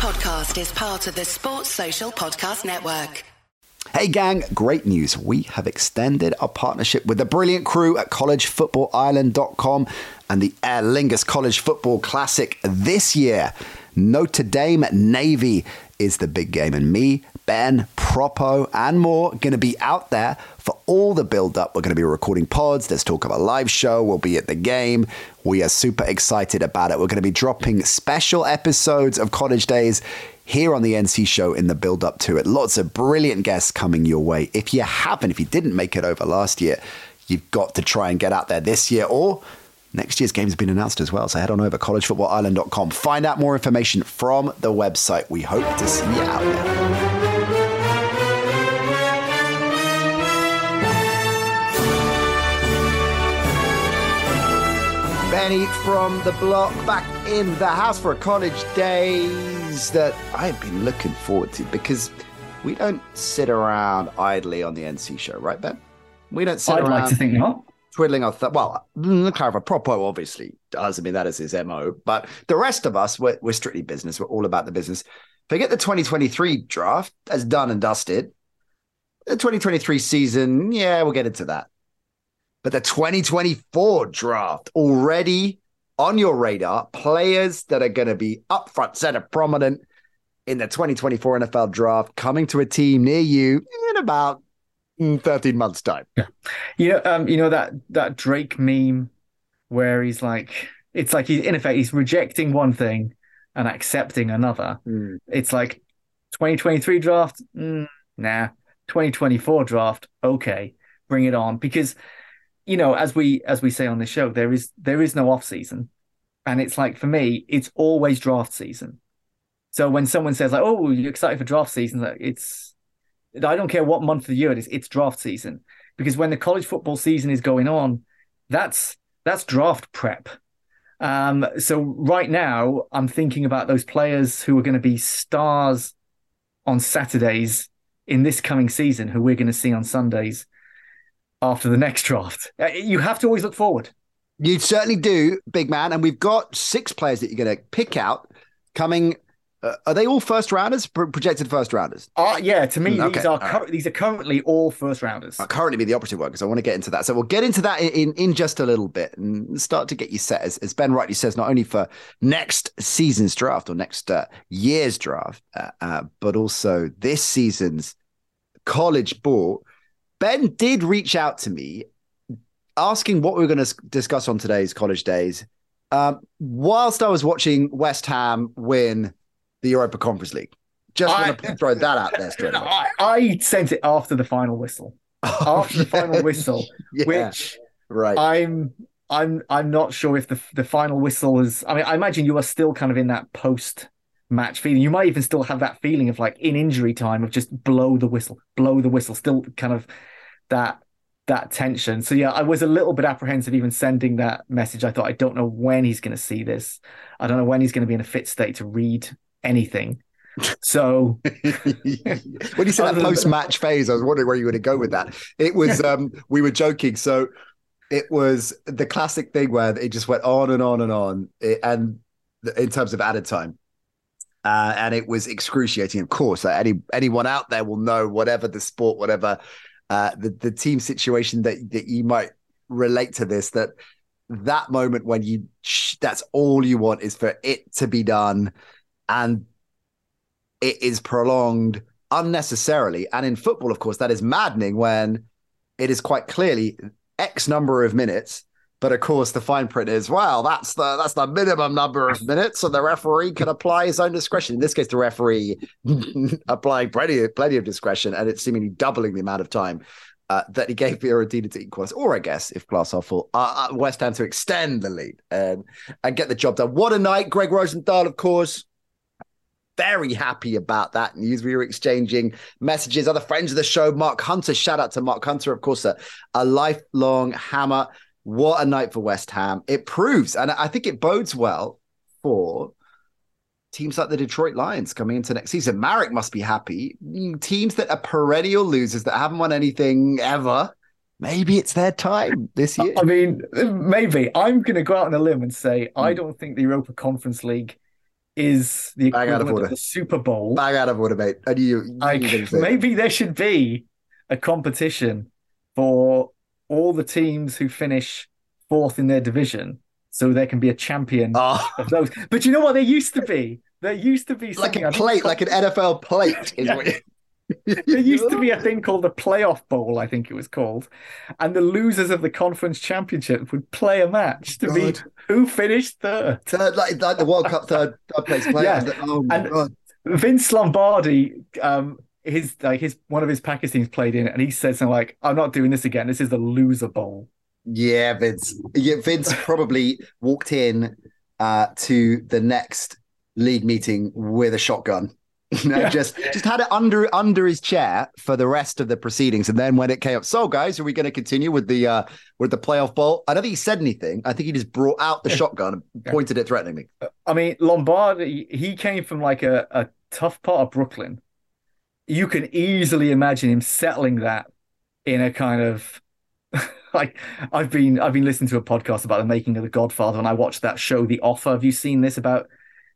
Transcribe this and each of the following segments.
podcast is part of the Sports Social Podcast Network. Hey, gang, great news. We have extended our partnership with the brilliant crew at collegefootballireland.com and the Aer Lingus College Football Classic this year. Notre Dame Navy is the big game, and me, Ben, Propo, and more going to be out there for all the build up. We're going to be recording pods. There's talk of a live show. We'll be at the game. We are super excited about it. We're going to be dropping special episodes of College Daze here on the NC show in the build up to it. Lots of brilliant guests coming your way. If you haven't, if you didn't make it over last year, you've got to try and get out there this year or Next year's game has been announced as well, so head on over to collegefootballireland.com. Find out more information from the website. We hope to see you out there. Benny from the block back in the house for a College Daze that I've been looking forward to because we don't sit around idly on the NC show, right, Ben? We don't sit around. I'd like to think not. Twiddling our th- well, mm, clarify. Propo obviously does. I mean, that is his mo. But the rest of us, we're, we're strictly business. We're all about the business. Forget the 2023 draft. That's done and dusted. The 2023 season, yeah, we'll get into that. But the 2024 draft already on your radar. Players that are going to be up front, center, prominent in the 2024 NFL draft, coming to a team near you in about 13 months' time. yeah You know, um, you know that that Drake meme where he's like, it's like he's in effect he's rejecting one thing and accepting another. Mm. It's like 2023 draft, mm, nah. 2024 draft, okay, bring it on. Because you know, as we as we say on the show, there is there is no off season, and it's like for me, it's always draft season. So when someone says like, "Oh, you're excited for draft season," like, it's I don't care what month of the year it is, it's draft season because when the college football season is going on, that's that's draft prep. Um, so right now, I'm thinking about those players who are going to be stars on Saturdays in this coming season, who we're going to see on Sundays after the next draft. Uh, You have to always look forward. You certainly do, big man. And we've got six players that you're going to pick out coming. Uh, are they all first rounders? Pro- projected first rounders? Uh, yeah, to me, Mm, okay, these are cur- these are currently all first rounders. Uh, currently be the operative word because I want to get into that. So we'll get into that in, in, in just a little bit and start to get you set, as, as Ben rightly says, not only for next season's draft or next uh, year's draft, uh, uh, but also this season's college ball. Ben did reach out to me asking what we are going to discuss on today's College Daze. Um, whilst I was watching West Ham win the Europa Conference League, just I- want to throw that out there straight away. I, I sent it after the final whistle. Oh, after the final whistle, Yeah, which right. I'm I'm I'm not sure if the the final whistle is. I mean, I imagine you are still kind of in that post match feeling. You might even still have that feeling of like in injury time of just blow the whistle, blow the whistle. Still kind of that that tension. So yeah, I was a little bit apprehensive even sending that message. I thought I don't know when he's going to see this. I don't know when he's going to be in a fit state to read anything. So when you said that post-match phase, I was wondering where you were going to go with that. It was um we were joking, so it was the classic thing where it just went on and on and on, it, and in terms of added time. Uh, and it was excruciating, of course. Like any anyone out there will know whatever the sport, whatever uh, the the team situation that that you might relate to this. That that moment when you that's all you want is for it to be done, and it is prolonged unnecessarily. And in football, of course, that is maddening when it is quite clearly X number of minutes. But of course, the fine print is well. That's the that's the minimum number of minutes, and the referee can apply his own discretion. In this case, the referee applying plenty plenty of discretion, and it's seemingly doubling the amount of time uh, that he gave Fiorentina to equalize, or I guess if glass half full, uh, uh, West Ham to extend the lead and and get the job done. What a night, Greg Rosenthal, of course, very happy about that news. We were exchanging messages. Other friends of the show, Mark Hunter, shout out to Mark Hunter, of course, a, a lifelong hammer. What a night for West Ham. It proves, and I think it bodes well for teams like the Detroit Lions coming into next season. Marek must be happy. Teams that are perennial losers that haven't won anything ever. Maybe it's their time this year. I mean, maybe I'm going to go out on a limb and say Hmm. I don't think the Europa Conference League is the Bang out of equivalent of, order. the Super Bowl. Bang out of order, mate. Knew you. you Like were gonna say that. maybe there should be a competition for all the teams who finish fourth in their division, so there can be a champion Oh, of those. But you know what? There used to be. There used to be like a plate, like an NFL plate. Is Yeah. There used to be a thing called the playoff bowl, I think it was called, and the losers of the conference championship would play a match to be who finished third. Third, like, like the World Cup third, third place player. Yeah. Oh my And- god! Vince Lombardi, um, his like his one of his Packers teams played in it, and he said something like, "I'm not doing this again. This is the loser bowl." Yeah, Vince. Yeah, Vince probably walked in uh, to the next league meeting with a shotgun. Know, Yeah. just just had it under under his chair for the rest of the proceedings, and then when it came up, so guys, are we going to continue with the uh, with the playoff bowl? I don't think he said anything. I think he just brought out the shotgun and pointed it threateningly. I mean, Lombardi, he came from like a, a tough part of Brooklyn. You can easily imagine him settling that in a kind of like I've been I've been listening to a podcast about the making of The Godfather, and I watched that show, The Offer. Have you seen this about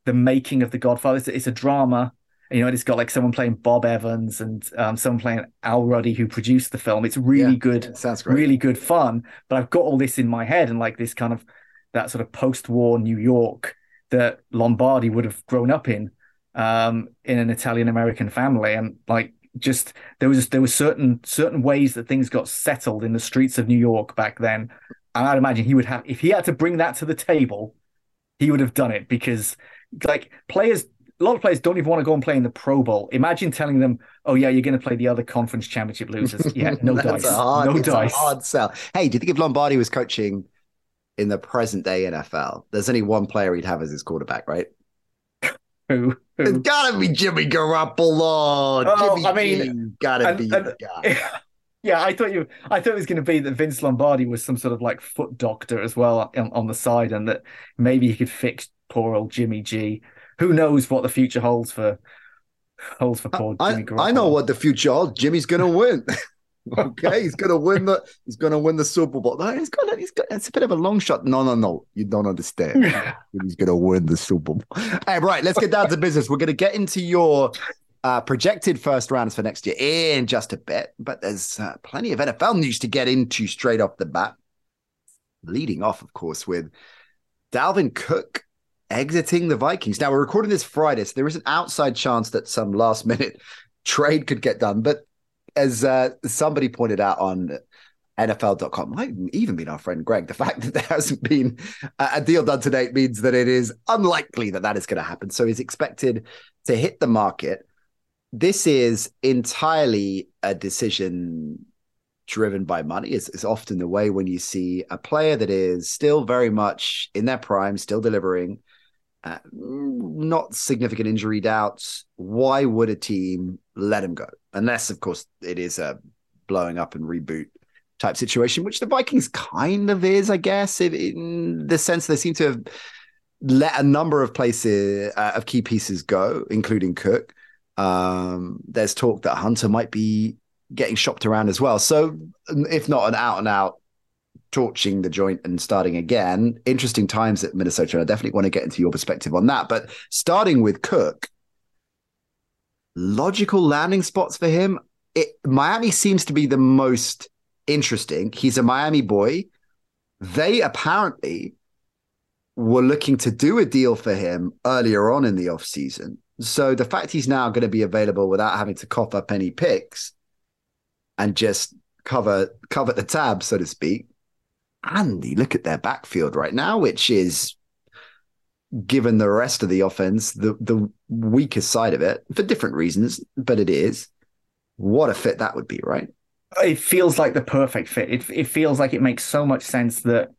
the making of The Godfather? It's, it's a drama. You know, it's got like someone playing Bob Evans and um, someone playing Al Ruddy, who produced the film. It's really Yeah. good Sounds great. really good fun. But I've got all this in my head and like this kind of that sort of post-war New York that Lombardi would have grown up in, um, in an Italian American family, and like just there was there were certain certain ways that things got settled in the streets of New York back then. And I'd imagine he would have if he had to bring that to the table, he would have done it because like players. A lot of players don't even want to go and play in the Pro Bowl. Imagine telling them, "Oh yeah, you're going to play the other conference championship losers." Yeah, no That's dice, hard, no dice. Hard sell. Hey, do you think if Lombardi was coaching in the present day NFL, there's only one player he'd have as his quarterback, right? Who, It's gotta be Jimmy Garoppolo. Oh, Jimmy I mean, G, gotta and- be and- the guy. Yeah, I thought you. I thought it was going to be that Vince Lombardi was some sort of like foot doctor as well on, on the side, and that maybe he could fix poor old Jimmy G. Who knows what the future holds for holds for poor I, Jimmy I know what the future holds. Jimmy's gonna win. okay, he's gonna win the he's gonna win the Super Bowl. No, he's gonna he's got it's a bit of a long shot. No, no, no. You don't understand. he's gonna win the Super Bowl. Hey, right, let's get down to business. We're gonna get into your uh, projected first rounds for next year in just a bit, but there's uh, plenty of NFL news to get into straight off the bat. Leading off, of course, with Dalvin Cook exiting the Vikings. Now we're recording this Friday, so there is an outside chance that some last minute trade could get done. But as uh, somebody pointed out on NFL.com, might even been our friend Greg, the fact that there hasn't been a deal done to date means that it is unlikely that that is going to happen. So he's expected to hit the market. This is entirely a decision driven by money. It's, it's often the way when you see a player that is still very much in their prime, still delivering, uh, not significant injury doubts. Why would a team let him go? Unless, of course, it is a blowing up and reboot type situation, which the Vikings kind of is, I guess, in, the sense they seem to have let a number of places uh, of key pieces go, including Cook. Um, there's talk that Hunter might be getting shopped around as well. So, if not an out and out torching the joint and starting again, interesting times at Minnesota. I definitely want to get into your perspective on that. But starting with Cook, logical landing spots for him. It, Miami seems to be the most interesting. He's a Miami boy. They apparently were looking to do a deal for him earlier on in the offseason. So the fact he's now going to be available without having to cough up any picks and just cover cover the tab, so to speak. Andy, look at their backfield right now, which is given the rest of the offense, the the weakest side of it for different reasons, but it is. What a fit that would be, right? It feels like the perfect fit. It it feels like it makes so much sense that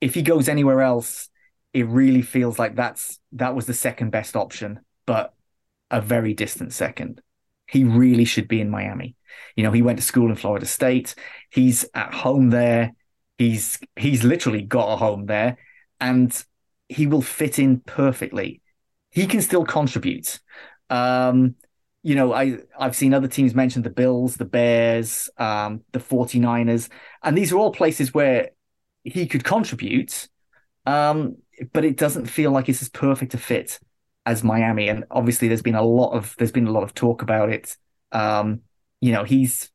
if he goes anywhere else, it really feels like that's that was the second best option, but a very distant second. He really should be in Miami. You know, he went to school in Florida State. He's at home there. He's he's literally got a home there, and he will fit in perfectly. He can still contribute. Um, you know, I I've seen other teams mention the Bills, the Bears, um, the 49ers, and these are all places where he could contribute. Um, but it doesn't feel like it's as perfect a fit as Miami, and obviously there's been a lot of there's been a lot of talk about it. Um, you know, he's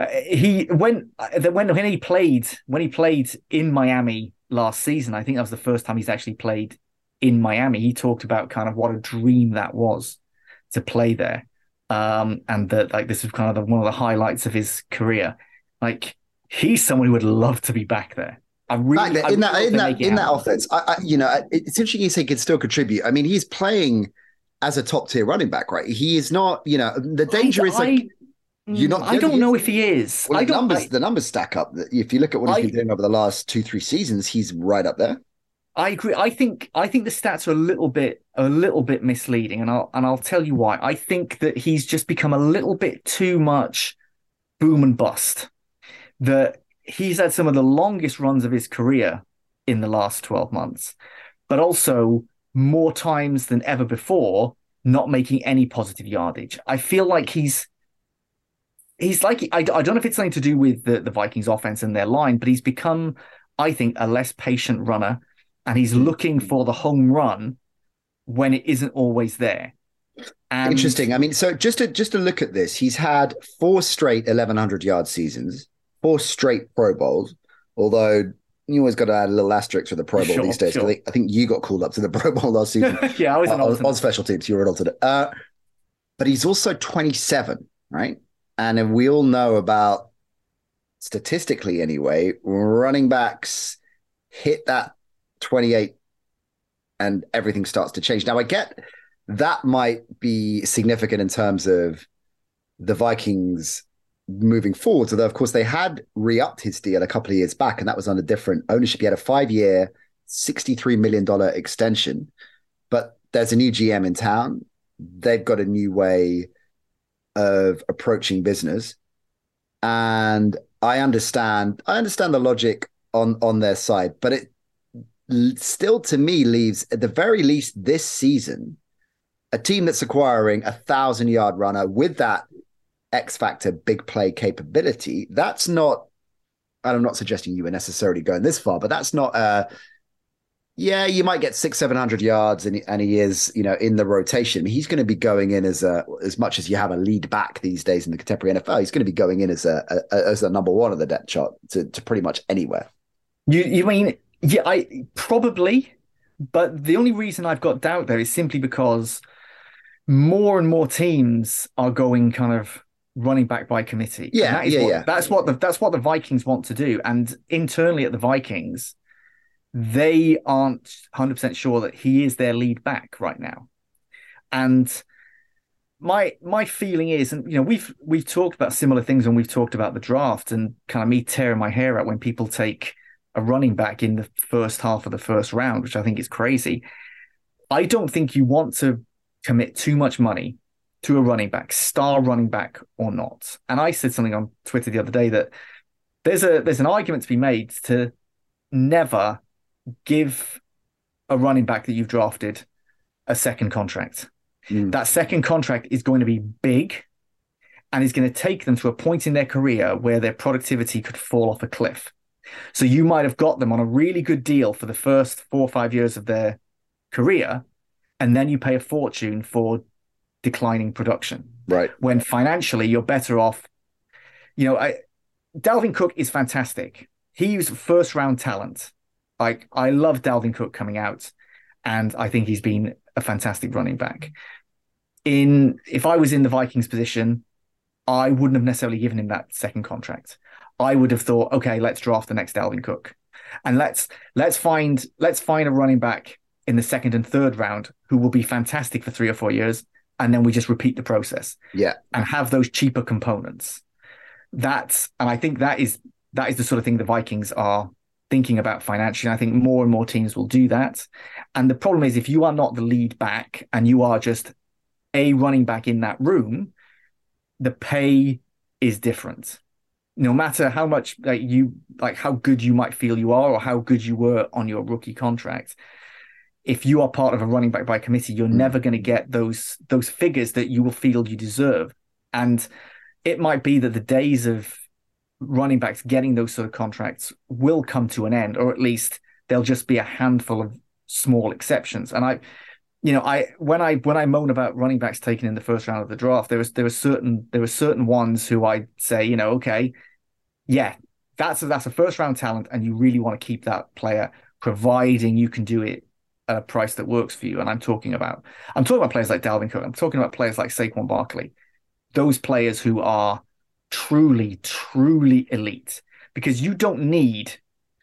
uh, he when when when he played when he played in Miami last season, I think that was the first time he's actually played in Miami. He talked about kind of what a dream that was to play there, um, and that like this was kind of the, one of the highlights of his career. Like he's someone who would love to be back there. I really there, in that in that in that offense, I, I, you know, it's interesting you say he can still contribute. I mean, he's playing as a top tier running back, right? He is not, you know, the danger I, is like you're mm. not. I don't know if he is. Well, I the numbers, the numbers stack up. If you look at what he's been doing over the last two, three seasons, he's right up there. I agree. I think I think the stats are a little bit a little bit misleading, and I'll and I'll tell you why. I think that he's just become a little bit too much boom and bust. That he's had some of the longest runs of his career in the last 12 months, but also more times than ever before, not making any positive yardage. I feel like he's he's like I, I don't know if it's something to do with the, the Vikings offense and their line, but he's become, I think, a less patient runner and he's looking for the home run when it isn't always there. And Interesting. I mean, so just to just to look at this, he's had four straight 1100 yard seasons four straight Pro Bowls. Although you always got to add a little asterisk for the Pro Bowl Sure, these days. sure. I, think, I think you got called up to the Pro Bowl last season. yeah, I was uh, on, on special teams. You were an alternate. Uh, but he's also 27, right? And we all know about statistically, anyway, running backs hit that 28 and everything starts to change. Now, I get that might be significant in terms of the Vikings moving forward. Although, of course, they had re upped his deal a couple of years back, and that was under different ownership. He had a five year, $63 million extension. But there's a new GM in town. They've got a new way of approaching business. And I understand, I understand the logic on on their side, but it still to me leaves at the very least this season a team that's acquiring a thousand yard runner with that X factor big play capability. That's not, and I'm not suggesting you were necessarily going this far, but that's not uh yeah, you might get six, seven hundred yards, and, and he is, you know, in the rotation. He's going to be going in as a as much as you have a lead back these days in the contemporary NFL. He's going to be going in as a, a as a number one of the depth chart to, to pretty much anywhere. You you mean yeah, I probably, but the only reason I've got doubt there is simply because more and more teams are going kind of running back by committee. Yeah, that is yeah, what, yeah. That's what the that's what the Vikings want to do, and internally at the Vikings, they aren't hundred percent sure that he is their lead back right now, and. My my feeling is, and you know, we've we've talked about similar things when we've talked about the draft, and kind of me tearing my hair out when people take a running back in the first half of the first round, which I think is crazy. I don't think you want to commit too much money to a running back, star running back or not. And I said something on Twitter the other day that there's a there's an argument to be made to never give a running back that you've drafted a second contract. Mm. That second contract is going to be big and is going to take them to a point in their career where their productivity could fall off a cliff. So you might have got them on a really good deal for the first four or five years of their career, and then you pay a fortune for declining production. Right. When financially you're better off, you know, I Dalvin Cook is fantastic. He's first round talent. Like I love Dalvin Cook coming out, and I think he's been a fantastic running back. In if I was in the Vikings position, I wouldn't have necessarily given him that second contract. I would have thought, okay, let's draft the next Dalvin Cook, and let's let's find let's find a running back in the second and third round who will be fantastic for three or four years, and then we just repeat the process Yeah. and have those cheaper components. That's and I think that is that is the sort of thing the Vikings are thinking about financially. I think more and more teams will do that. And the problem is if you are not the lead back and you are just a running back in that room, the pay is different. No matter how much like you like how good you might feel you are or how good you were on your rookie contract, if you are part of a running back by committee, you're Mm. never going to get those those figures that you will feel you deserve. And it might be that the days of running backs getting those sort of contracts will come to an end, or at least there'll just be a handful of small exceptions. And I you know, I when I when I moan about running backs taken in the first round of the draft, there was there were certain there were certain ones who I'd say, you know, okay, yeah, that's a, that's a first round talent, and you really want to keep that player, providing you can do it at a price that works for you. And I'm talking about I'm talking about players like Dalvin Cook. I'm talking about players like Saquon Barkley, those players who are truly, truly elite, because you don't need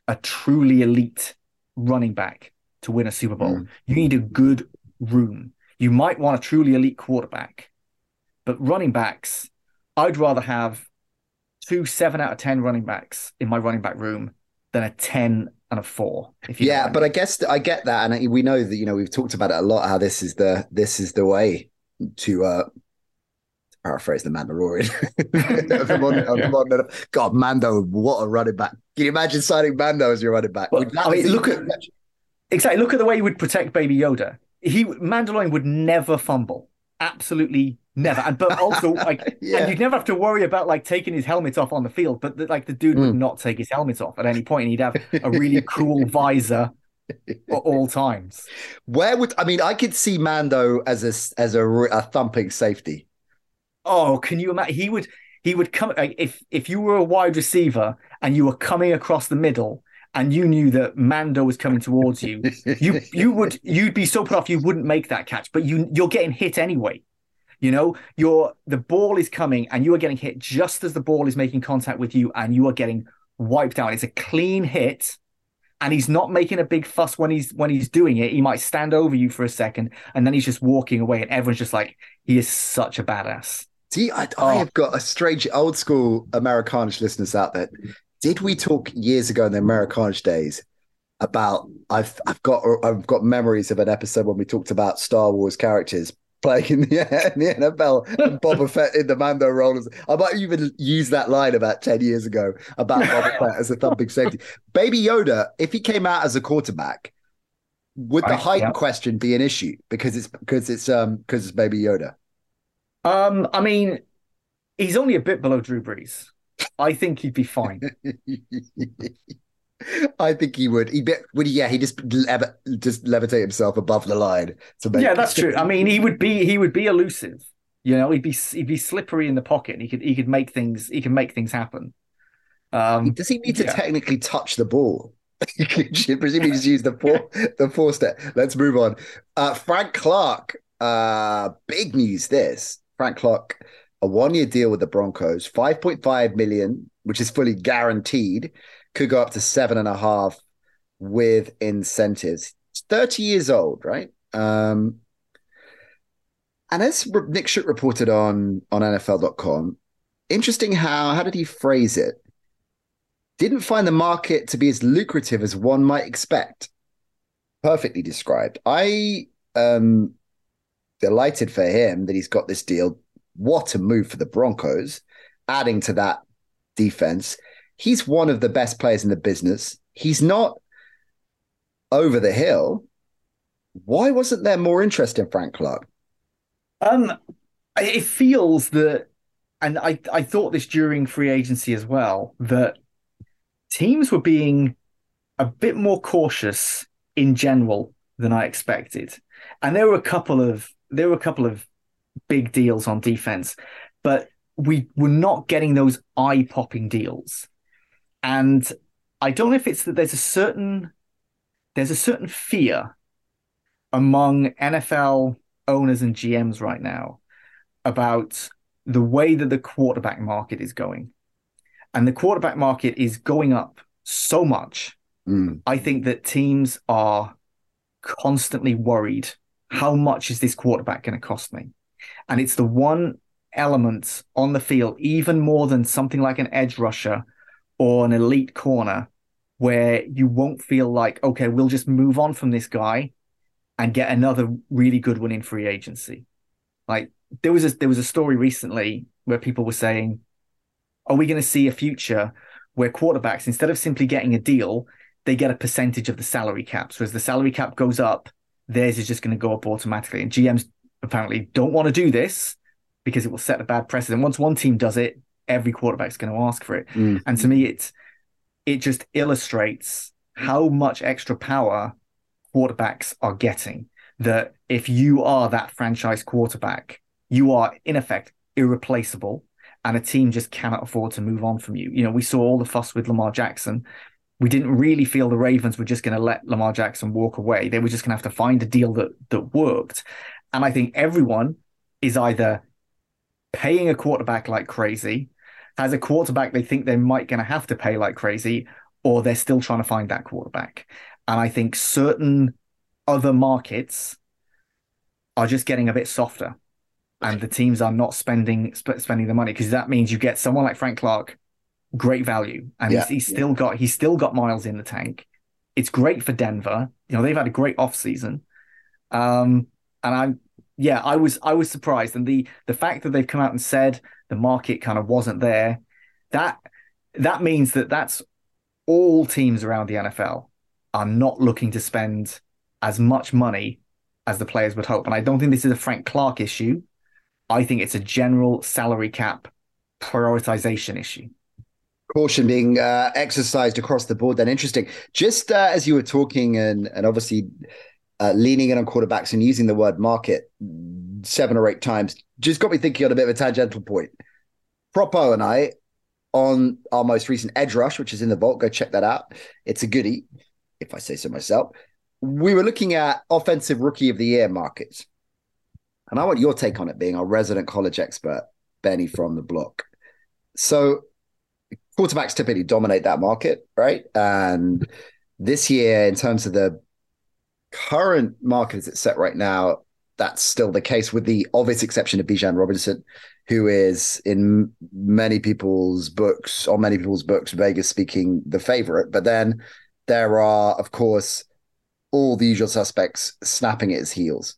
a truly elite running back to win a Super Bowl. Mm. You need a good room. You might want a truly elite quarterback, but running backs, I'd rather have two seven out of 10 running backs in my running back room than a 10 and a four. yeah, I mean. but I guess I get that. And we know that, you know, we've talked about it a lot, how this is the, this is the way to, uh, paraphrase the Mandalorian. God, Mando, what a running back! Can you imagine signing Mando as your running back? Well, I mean, look at exactly look at the way he would protect Baby Yoda he Mandalorian would never fumble, absolutely never. And but also like, yeah. and you'd never have to worry about like taking his helmet off on the field. But the, like the dude mm. would hmm. not take his helmet off at any point, and he'd have a really cool visor at all times. Where would I mean? I could see Mando as a as a, a thumping safety. Oh, can you imagine? He would he would come if if you were a wide receiver and you were coming across the middle and you knew that Mando was coming towards you, you you would you'd be so put off you wouldn't make that catch, but you you're getting hit anyway. You know, you're the ball is coming and you are getting hit just as the ball is making contact with you, and you are getting wiped out. It's a clean hit, and he's not making a big fuss when he's when he's doing it. He might stand over you for a second, and then he's just walking away, and everyone's just like, he is such a badass. See, I, oh. I have got a strange old school Americanish listeners out there did we talk years ago in the Americanish days about I've I've got I've got memories of an episode when we talked about Star Wars characters playing in the, in the NFL and Boba Fett in the Mando role. I might even use that line about 10 years ago about Boba Fett as a thumping safety. Baby Yoda, if he came out as a quarterback, would the height yeah. question be an issue because it's because it's um because it's Baby Yoda? Um, I mean, he's only a bit below Drew Brees. I think he'd be fine. I think he would. He would. Yeah, he just lev- just levitate himself above the line to make. Yeah, that's true. I mean, he would be he would be elusive. You know, he'd be he'd be slippery in the pocket. And he could he could make things he can make things happen. Um, Does he need to yeah. technically touch the ball? Presumably, just use the four the four step. Let's move on. Uh, Frank Clark. Uh, big news. This Frank Clark a one year deal with the Broncos, 5.5 million, which is fully guaranteed, could go up to seven and a half with incentives. 30 years old, right? Um, and as Nick Shook reported on on NFL.com, interesting how how did he phrase it? Didn't find the market to be as lucrative as one might expect. Perfectly described. I um delighted for him that he's got this deal what a move for the Broncos, adding to that defense. He's one of the best players in the business. He's not over the hill. Why wasn't there more interest in Frank Clark? Um, it feels that, and I I thought this during free agency as well that teams were being a bit more cautious in general than I expected, and there were a couple of there were a couple of big deals on defense, but we were not getting those eye popping deals. And I don't know if it's that there's a certain there's a certain fear among NFL owners and GMs right now about the way that the quarterback market is going. And the quarterback market is going up so much. Mm. I think that teams are constantly worried how much is this quarterback going to cost me? And it's the one element on the field, even more than something like an edge rusher or an elite corner, where you won't feel like, okay, we'll just move on from this guy and get another really good one in free agency. Like there was a there was a story recently where people were saying, are we going to see a future where quarterbacks, instead of simply getting a deal, they get a percentage of the salary cap. So as the salary cap goes up, theirs is just going to go up automatically. And GMs apparently don't want to do this because it will set a bad precedent. Once one team does it, every quarterback's going to ask for it. Mm. And to me, it's it just illustrates how much extra power quarterbacks are getting that if you are that franchise quarterback, you are in effect irreplaceable and a team just cannot afford to move on from you. You know, we saw all the fuss with Lamar Jackson. We didn't really feel the Ravens were just going to let Lamar Jackson walk away. They were just going to have to find a deal that that worked. And I think everyone is either paying a quarterback like crazy, has a quarterback they think they might going to have to pay like crazy, or they're still trying to find that quarterback. And I think certain other markets are just getting a bit softer and the teams are not spending sp- spending the money because that means you get someone like Frank Clark, great value, and yeah, he's, he's still got he's still got miles in the tank. It's great for Denver. You know they've had a great off season, um, and I'm yeah I was I was surprised, and the the fact that they've come out and said the market kind of wasn't there, that that means that that's all teams around the NFL are not looking to spend as much money as the players would hope. And I don't think this is a Frank Clark issue. I think it's a general salary cap prioritization issue. Caution being uh, exercised across the board. Then interesting. Just uh, as you were talking, and and obviously uh, leaning in on quarterbacks and using the word market seven or eight times, just got me thinking on a bit of a tangential point. Propo and I on our most recent Edge Rush, which is in the vault. Go check that out. It's a goodie, if I say so myself. We were looking at offensive rookie of the year markets. And I want your take on it, being our resident college expert, Benny from the block. So, quarterbacks typically dominate that market, right? And this year, in terms of the current market as it's set right now, that's still the case, with the obvious exception of Bijan Robinson, who is in many people's books, or many people's books, Vegas speaking, the favorite. But then there are, of course, all the usual suspects snapping at his heels.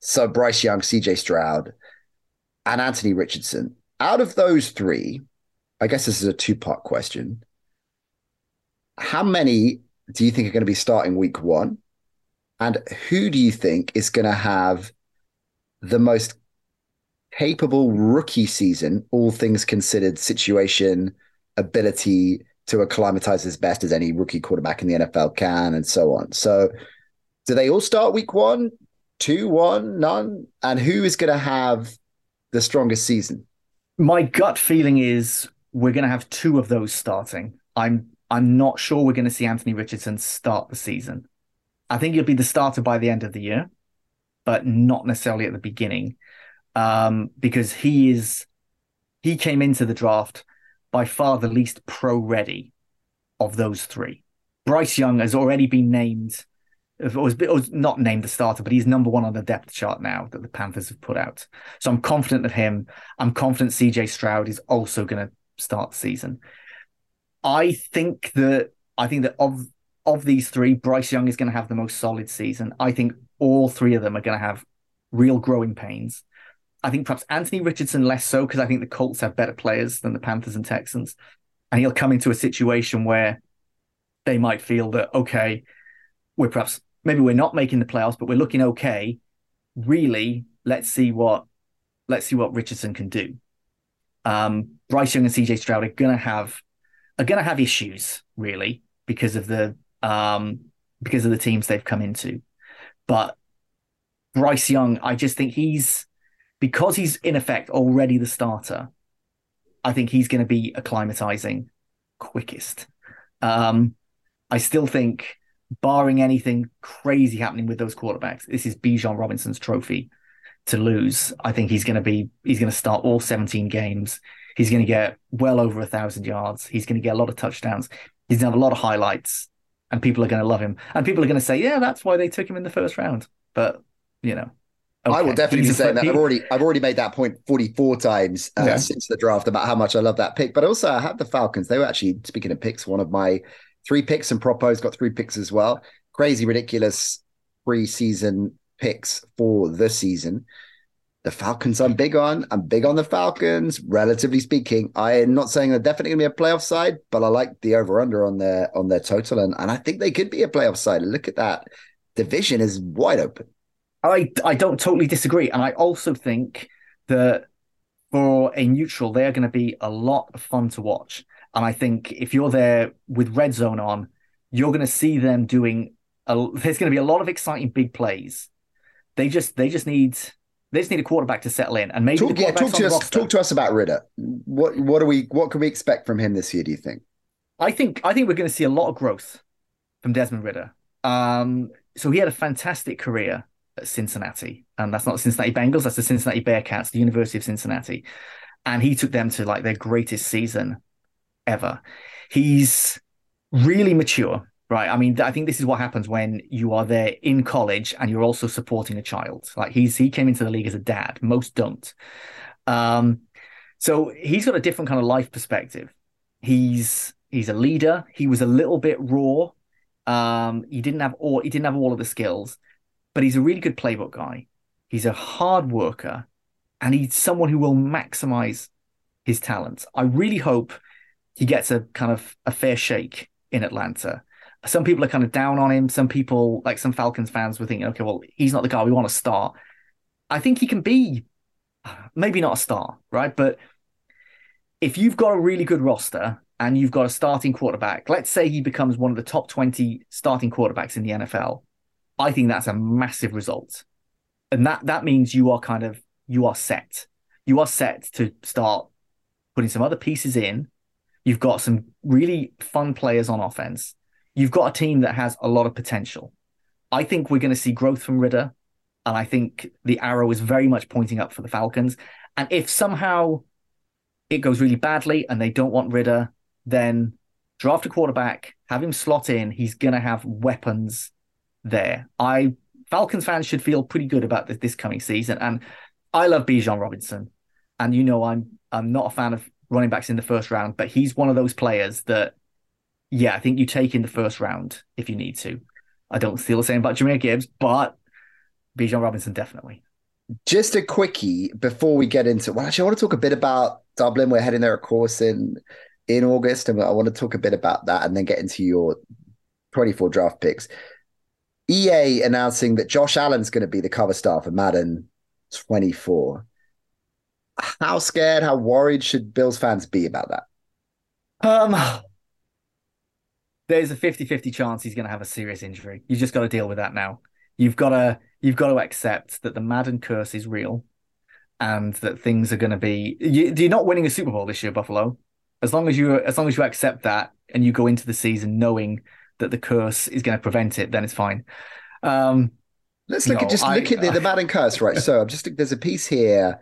So Bryce Young, CJ Stroud, and Anthony Richardson. Out of those three, I guess this is a two part question. How many do you think are going to be starting week one? And who do you think is going to have the most capable rookie season, all things considered, situation, ability to acclimatize as best as any rookie quarterback in the NFL can, and so on? So, do they all start week one, two, one, none? And who is going to have the strongest season? My gut feeling is we're going to have two of those starting. I'm I'm not sure we're going to see Anthony Richardson start the season. I think he'll be the starter by the end of the year, but not necessarily at the beginning, um, because he is he came into the draft by far the least pro ready of those three. Bryce Young has already been named was, was not named the starter, but he's number one on the depth chart now that the Panthers have put out. So I'm confident of him. I'm confident CJ Stroud is also going to start the season. I think that I think that of of these three, Bryce Young is going to have the most solid season. I think all three of them are going to have real growing pains. I think perhaps Anthony Richardson less so because I think the Colts have better players than the Panthers and Texans, and he'll come into a situation where they might feel that okay, we're perhaps maybe we're not making the playoffs, but we're looking okay. Really, let's see what let's see what Richardson can do. Um, Bryce Young and CJ Stroud are gonna have are gonna have issues really because of the um, because of the teams they've come into. But Bryce Young, I just think he's because he's in effect already the starter. I think he's going to be acclimatizing quickest. Um, I still think barring anything crazy happening with those quarterbacks, this is Bijan Robinson's trophy to lose. I think he's going to be he's going to start all 17 games. He's going to get well over a thousand yards. He's going to get a lot of touchdowns. He's going to have a lot of highlights, and people are going to love him. And people are going to say, "Yeah, that's why they took him in the first round." But you know, Okay. I will definitely say that. I've already I've already made that point 44 times uh, yeah. since the draft about how much I love that pick. But also I have the Falcons. They were actually speaking of picks, one of my three picks, and Propo's got three picks as well. Crazy, ridiculous preseason picks for the season. The Falcons, I'm big on. I'm big on the Falcons, relatively speaking. I'm not saying they're definitely going to be a playoff side, but I like the over under on their on their total, and and I think they could be a playoff side. Look at that division is wide open. I I don't totally disagree, and I also think that for a neutral, they are going to be a lot of fun to watch. And I think if you're there with red zone on, you're going to see them doing. A, there's going to be a lot of exciting big plays They just they just need they just need a quarterback to settle in, and maybe talk, yeah, talk to us. Roster. Talk to us about Ridder. What what do we what can we expect from him this year? Do you think? I think I think we're going to see a lot of growth from Desmond Ridder. Um, so he had a fantastic career at Cincinnati, and that's not the Cincinnati Bengals. That's the Cincinnati Bearcats, the University of Cincinnati, and he took them to like their greatest season ever. He's really mature right i mean i think this is what happens when you are there in college and you're also supporting a child. Like he's he came into the league as a dad. Most don't. Um so he's got a different kind of life perspective. He's he's a leader. He was a little bit raw. Um he didn't have all he didn't have all of the skills but he's a really good playbook guy. He's a hard worker and he's someone who will maximize his talents. I really hope he gets a kind of a fair shake in atlanta some people are kind of down on him. Some people, like some Falcons fans, were thinking, okay, well, he's not the guy we want to start. I think he can be maybe not a star, right? But if you've got a really good roster and you've got a starting quarterback, let's say he becomes one of the top 20 starting quarterbacks in the NFL, I think that's a massive result. And that that means you are kind of you are set. You are set to start putting some other pieces in. You've got some really fun players on offense you've got a team that has a lot of potential. I think we're going to see growth from Ridder, and I think the arrow is very much pointing up for the Falcons. And if somehow it goes really badly and they don't want Ridder, then draft a quarterback, have him slot in. He's going to have weapons there. I Falcons fans should feel pretty good about this, this coming season. And I love Bijan Robinson, and you know I'm I'm not a fan of running backs in the first round, but he's one of those players that yeah, I think you take in the first round if you need to. I don't feel the same about Jahmyr Gibbs, but Bijan Robinson definitely. Just a quickie before we get into well, actually, I want to talk a bit about Dublin. We're heading there, of course, in in August, and I want to talk a bit about that, and then get into your 24 draft picks. EA announcing that Josh Allen's going to be the cover star for Madden 24. How scared, how worried should Bills fans be about that? Um, there's a 50-50 chance he's going to have a serious injury. You've just got to deal with that now. You've got to you've got to accept that the Madden curse is real, and that things are going to be. You, you're not winning a Super Bowl this year, Buffalo. As long as you as long as you accept that and you go into the season knowing that the curse is going to prevent it, then it's fine. Um, Let's look no, at just I, look at the, the Madden curse, right? So I'm just there's a piece here.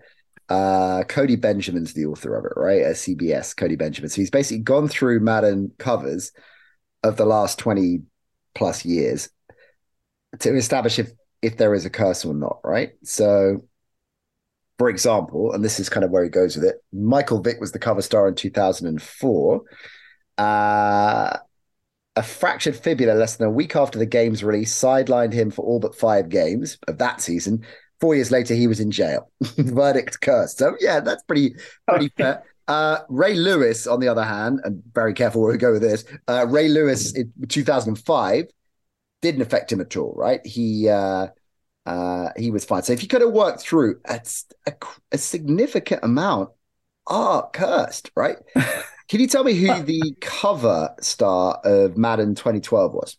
Uh, Cody Benjamin's the author of it, right? At CBS, Cody Benjamin. So he's basically gone through Madden covers of the last 20 plus years to establish if if there is a curse or not, right? So for example, and this is kind of where he goes with it, Michael Vick was the cover star in 2004. Uh, a fractured fibula less than a week after the game's release sidelined him for all but five games of that season. Four years later, he was in jail. Verdict cursed. So yeah, that's pretty pretty fair. Uh, Ray Lewis, on the other hand, and very careful where we go with this. Uh, Ray Lewis in 2005 didn't affect him at all, right? He uh, uh, he was fine. So if you could have worked through a, a, a significant amount are cursed, right? Can you tell me who the cover star of Madden 2012 was?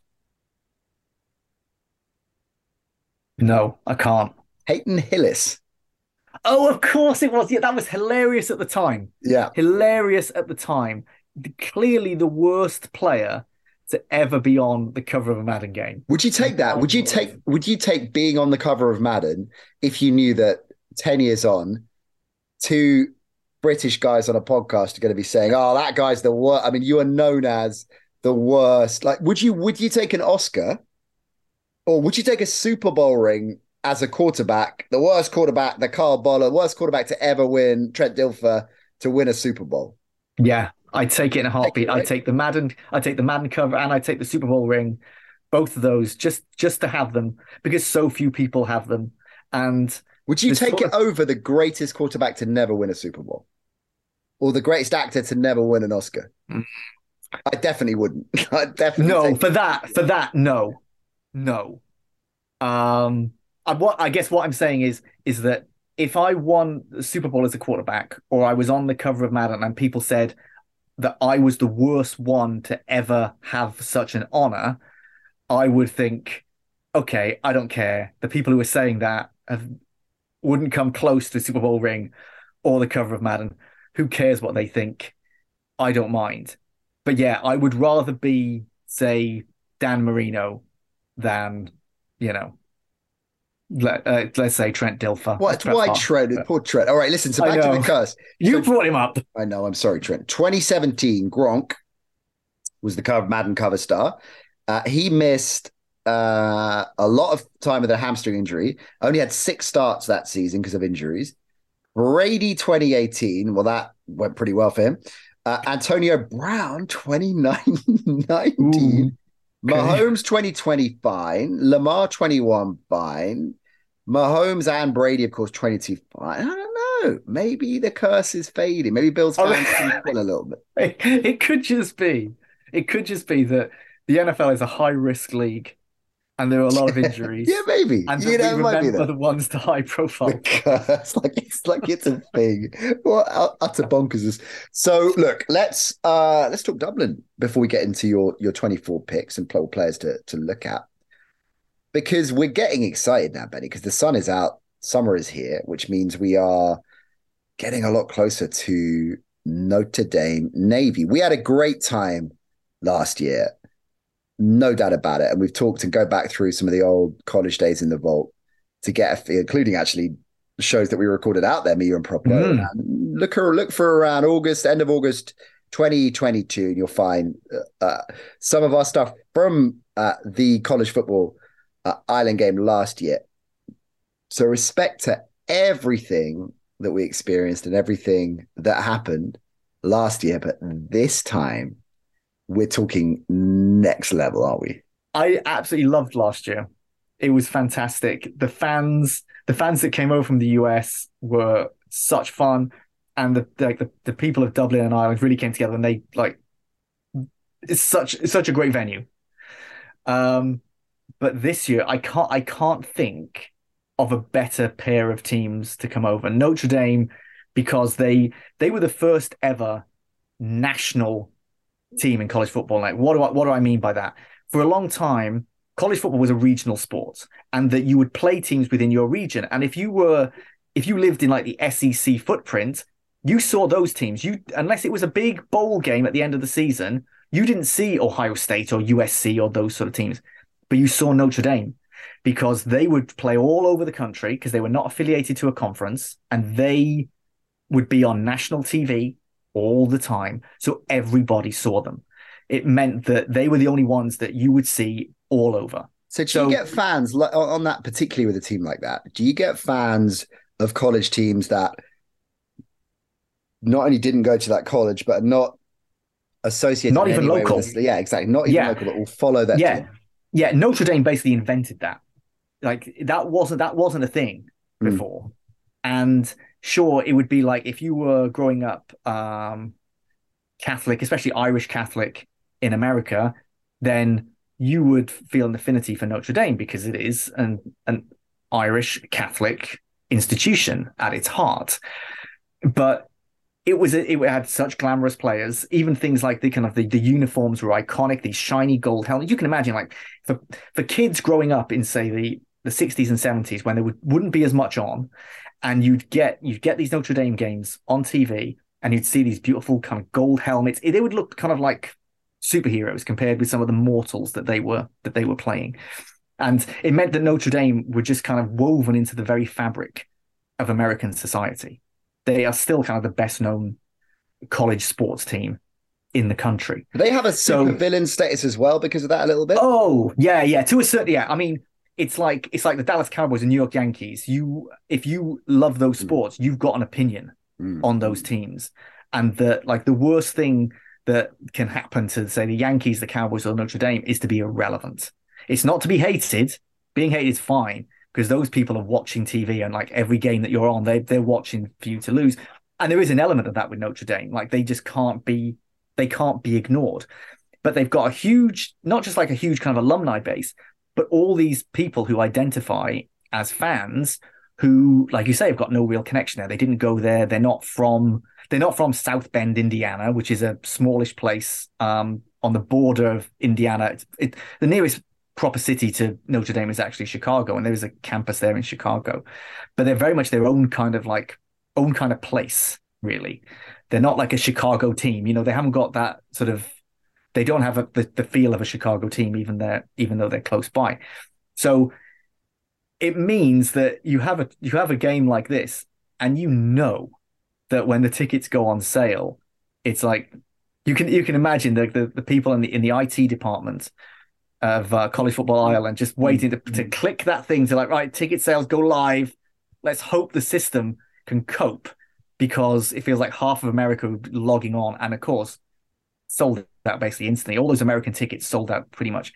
No, I can't. Peyton Hillis. Oh, of course it was. Yeah, that was hilarious at the time. Yeah. Hilarious at the time. Clearly the worst player to ever be on the cover of a Madden game. Would you take that? Would you take would you take being on the cover of Madden if you knew that 10 years on, two British guys on a podcast are going to be saying, "Oh, that guy's the worst." I mean, you are known as the worst. Like, would you would you take an Oscar, or would you take a Super Bowl ring as a quarterback, the worst quarterback, the Kyle Boller, worst quarterback to ever win, Trent Dilfer, to win a Super Bowl. Yeah, I'd take it in a heartbeat. I'd take the Madden, I'd take the Madden cover, and I'd take the Super Bowl ring. Both of those, just just to have them, because so few people have them. And would you take it of... over the greatest quarterback to never win a Super Bowl, or the greatest actor to never win an Oscar? Mm. I definitely wouldn't. I definitely no for that. For that, no, no. Um, I, what I guess what I'm saying is is that if I won the Super Bowl as a quarterback, or I was on the cover of Madden and people said that I was the worst one to ever have such an honor, I would think okay, I don't care. The people who are saying that have, wouldn't come close to the Super Bowl ring or the cover of Madden. Who cares what they think? I don't mind. But yeah, I would rather be, say, Dan Marino than, you know, let, uh, let's say Trent Dilfer. What? Why Trent? Poor Trent. All right, listen. So back to the curse. You so, brought him up. I know. I'm sorry, Trent. 2017, Gronk was the cover Madden cover star. Uh, he missed uh, a lot of time with a hamstring injury. Only had six starts that season because of injuries. Brady 2018, well, that went pretty well for him. Uh, Antonio Brown 2019. Ooh, Mahomes 2020, fine. Lamar 21, fine. Mahomes and Brady, of course, 22. I don't know. Maybe the curse is fading. Maybe Bill's fans can a little bit. It, it could just be. It could just be that the NFL is a high risk league and there are a lot of injuries. yeah, maybe. And you know, remember the ones to high profile. It's like it's like it's a thing. What utter bonkers is. So look, let's uh let's talk Dublin before we get into your your 24 picks and players to to look at. Because we're getting excited now, Benny, because the sun is out, summer is here, which means we are getting a lot closer to Notre Dame Navy. We had a great time last year no doubt about it. And we've talked and go back through some of the old College Daze in the vault to get a feel, including actually shows that we recorded out there, me and Propo. Mm. Look, look for around August, end of August 2022, and you'll find uh, uh, some of our stuff from uh, the college football uh, Ireland game last year. So, respect to everything that we experienced and everything that happened last year, but this time we're talking next level, aren't we? I absolutely loved last year. It was fantastic. The fans, the fans that came over from the US were such fun, and the like the, the people of Dublin and Ireland really came together, and they like it's such it's such a great venue. Um, but this year I can't I can't think of a better pair of teams to come over. Notre Dame, because they they were the first ever national team in college football. Like, what do I what do I mean by that? For a long time, college football was a regional sport, and that you would play teams within your region. And if you were if you lived in like the SEC footprint, you saw those teams. You unless it was a big bowl game at the end of the season, you didn't see Ohio State or USC or those sort of teams, but you saw Notre Dame because they would play all over the country because they were not affiliated to a conference and they would be on national TV all the time. So everybody saw them. It meant that they were the only ones that you would see all over. So, do so, you get fans on that, particularly with a team like that? Do you get fans of college teams that not only didn't go to that college, but are not associated, not even local? yeah, exactly, not even yeah. local, but will follow that. Yeah, team. Yeah. Notre Dame basically invented that. Like that wasn't that wasn't a thing hmm. before, mm. and sure it would be like if you were growing up um, Catholic, especially Irish Catholic in America, then you would feel an affinity for Notre Dame because it is an an Irish Catholic institution at its heart. But it was it had such glamorous players. Even things like the kind of the, the uniforms were iconic. These shiny gold helmets. You can imagine, like for for kids growing up in say the the 60s and 70s when there would, wouldn't be as much on and you'd get you'd get these Notre Dame games on TV, and you'd see these beautiful kind of gold helmets. They would look kind of like superheroes compared with some of the mortals that they were that they were playing, and it meant that Notre Dame were just kind of woven into the very fabric of American society. They are still kind of the best known college sports team in the country. They have a super so, villain status as well because of that a little bit. Oh yeah, yeah. To a certain yeah. I mean, it's like it's like the Dallas Cowboys and New York Yankees. You if you love those hmm. sports, mm. you've got an opinion mm. on those teams. And that like the worst thing that can happen to say the Yankees, the Cowboys, or Notre Dame is to be irrelevant. It's not to be hated. Being hated is fine because those people are watching TV and like every game that you're on, they they're watching for you to lose. And there is an element of that with Notre Dame. Like they just can't be they can't be ignored. But they've got a huge, not just like a huge kind of alumni base, but all these people who identify as fans who, like you say, have got no real connection there. They didn't go there. They're not from they're not from South Bend, Indiana, which is a smallish place um, on the border of Indiana. It, the nearest proper city to Notre Dame is actually Chicago, and there is a campus there in Chicago, but they're very much their own kind of like own kind of place, really. They're not like a Chicago team, you know. They haven't got that sort of. They don't have a, the the feel of a Chicago team, even there, even though they're close by. So it means that you have a you have a game like this, and you know that when the tickets go on sale, it's like you can you can imagine the the, the people in the in the IT department of uh, college football Ireland just waiting to, to click that thing to like right ticket sales go live. Let's hope the system can cope because it feels like half of America logging on, and of course sold out basically instantly. All those American tickets sold out pretty much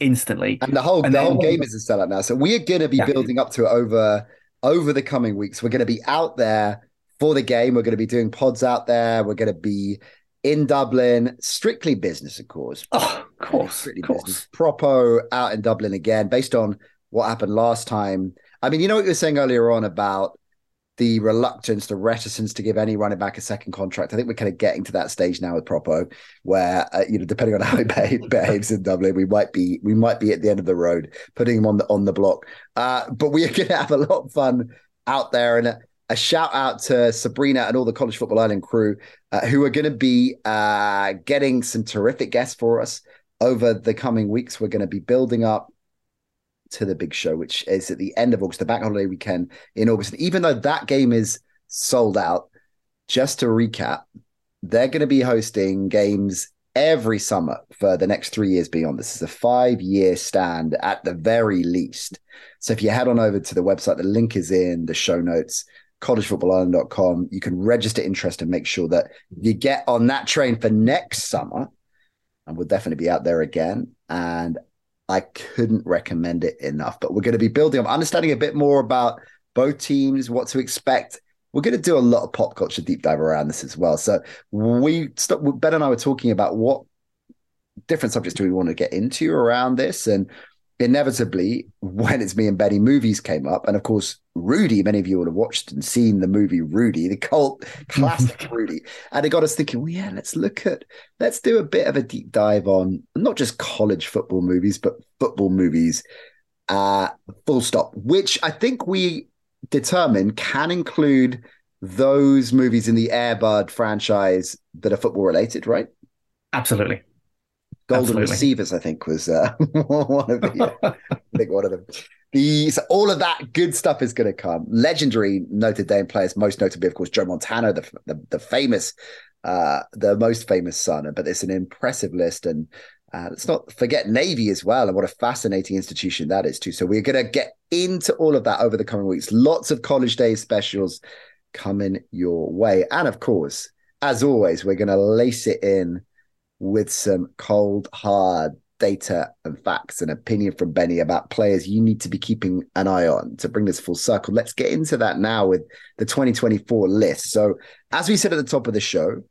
instantly. And the whole and the whole game is a sellout now. So we are going to be yeah. building up to it over over the coming weeks. We're going to be out there for the game. We're going to be doing pods out there. We're going to be in Dublin, strictly business, of course. Oh, of course, of course. business. Propo out in Dublin again, based on what happened last time. I mean, you know what you were saying earlier on about the reluctance, the reticence to give any running back a second contract. I think we're kind of getting to that stage now with Propo, where uh, you know, depending on how he behaves in Dublin, we might be we might be at the end of the road, putting him on the on the block. Uh, but we are going to have a lot of fun out there, and a, a, shout out to Sabrina and all the College Football Ireland crew uh, who are going to be uh, getting some terrific guests for us over the coming weeks. We're going to be building up to the big show, which is at the end of August, the back holiday weekend in August. And even though that game is sold out, just to recap, they're going to be hosting games every summer for the next three years beyond. This is a five year stand at the very least. So if you head on over to the website, the link is in the show notes collegefootballireland.com. You can register interest and make sure that you get on that train for next summer. And we'll definitely be out there again. And I couldn't recommend it enough. But we're going to be building up, understanding a bit more about both teams, what to expect. We're going to do a lot of pop culture deep dive around this as well. So we Ben and I were talking about what different subjects do we want to get into around this, and inevitably, when it's me and Benny, movies came up. And of course, Rudy, many of you would have watched and seen the movie Rudy, the cult classic Rudy. And it got us thinking, well, yeah, let's look at, let's do a bit of a deep dive on not just college football movies, but football movies, uh, full stop, which I think we determine can include those movies in the Airbud franchise that are football related, right? Absolutely. Golden Absolutely. Receivers, I think, was uh, one of the uh, I think one of them. The so all of that good stuff is going to come. Legendary Notre Dame players, most notably, of course, Joe Montana, the the, the famous, uh, the most famous son. But it's an impressive list, and uh, let's not forget Navy as well, and what a fascinating institution that is too. So we're going to get into all of that over the coming weeks. Lots of college day specials coming your way, and of course, as always, we're going to lace it in with some cold, hard data and facts and opinion from Benny about players you need to be keeping an eye on to bring this full circle. Let's get into that now with the 2024 list. So, as we said at the top of the show,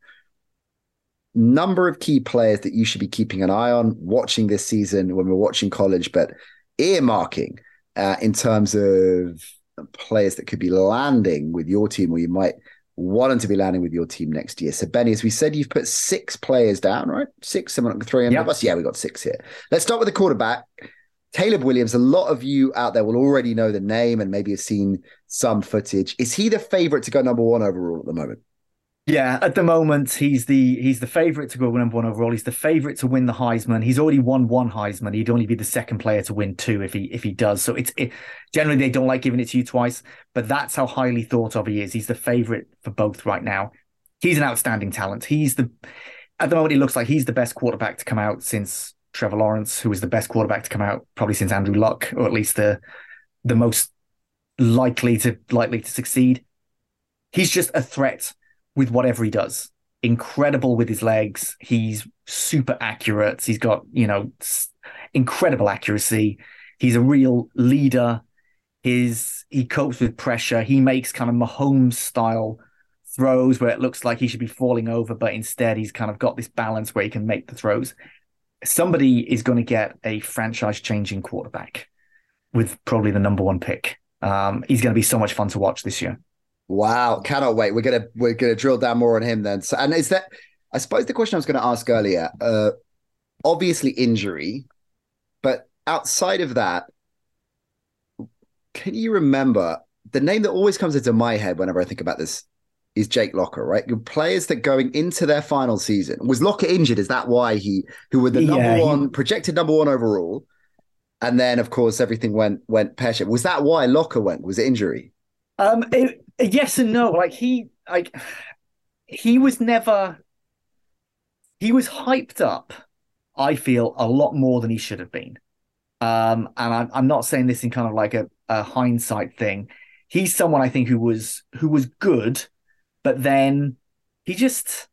number of key players that you should be keeping an eye on watching this season when we're watching college, but earmarking uh, in terms of players that could be landing with your team or you might wanting to be landing with your team next year. So, Benny, as we said, you've put six players down, right? Six, someone three yep. us. Yeah, we got six here. Let's start with the quarterback. Caleb Williams, a lot of you out there will already know the name and maybe have seen some footage. Is he the favorite to go number one overall at the moment? Yeah, at the moment he's the he's the favorite to go number one overall. He's the favorite to win the Heisman. He's already won one Heisman. He'd only be the second player to win two if he if he does. So it's it, generally they don't like giving it to you twice, but that's how highly thought of he is. He's the favorite for both right now. He's an outstanding talent. He's the at the moment it looks like he's the best quarterback to come out since Trevor Lawrence, who is the best quarterback to come out probably since Andrew Luck, or at least the the most likely to likely to succeed. He's just a threat with whatever he does. Incredible with his legs. He's super accurate. He's got, you know, incredible accuracy. He's a real leader. His he copes with pressure. He makes kind of Mahomes style throws where it looks like he should be falling over, but instead he's kind of got this balance where he can make the throws. Somebody is going to get a franchise changing quarterback with probably the number one pick. Um, he's going to be so much fun to watch this year. Wow, cannot wait. We're gonna we're gonna drill down more on him then. So, and is that I suppose the question I was going to ask earlier, uh, obviously injury, but outside of that, can you remember the name that always comes into my head whenever I think about this is Jake Locker, right? Your players that going into their final season was Locker injured. Is that why he who were the number Yeah, he- one projected number one overall? And then of course everything went went pear shaped. Was that why Locker went? Was it injury? Um, it- yes and no. Like he, like he was never. He was hyped up. I feel a lot more than he should have been. Um, and I'm, I'm not saying this in kind of like a, a hindsight thing. He's someone I think who was who was good, but then he just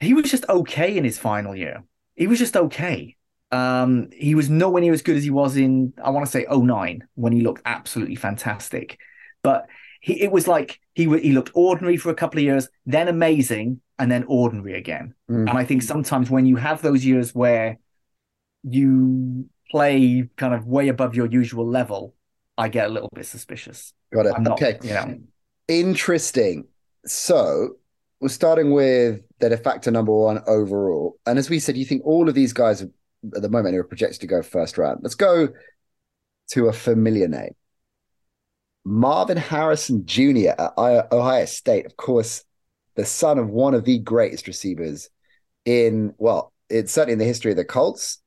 he was just okay in his final year. He was just okay. Um, he was nowhere near as good as he was in I want to say 09 when he looked absolutely fantastic. But he, it was like he he looked ordinary for a couple of years, then amazing, and then ordinary again. Mm. And I think sometimes when you have those years where you play kind of way above your usual level, I get a little bit suspicious. Got it. Not, okay. you know, Interesting. So we're starting with the de facto number one overall. And as we said, you think all of these guys at the moment are projected to go first round. Let's go to a familiar name. Marvin Harrison Jr. at Ohio State, of course, the son of one of the greatest receivers in, well, it's certainly in the history of the Colts,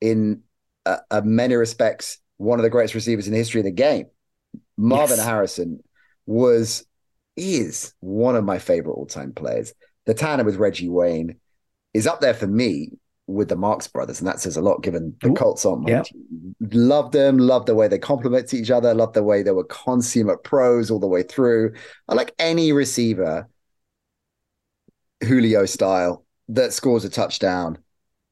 in uh, uh, many respects, one of the greatest receivers in the history of the game. Marvin Yes. Harrison was is one of my favorite all-time players. The tandem with Reggie Wayne is up there for me with the Marx brothers, and that says a lot given the Ooh, Colts on yeah. team. Love them, love the way they complement each other, love the way they were consummate pros all the way through. I like any receiver, Julio style, that scores a touchdown,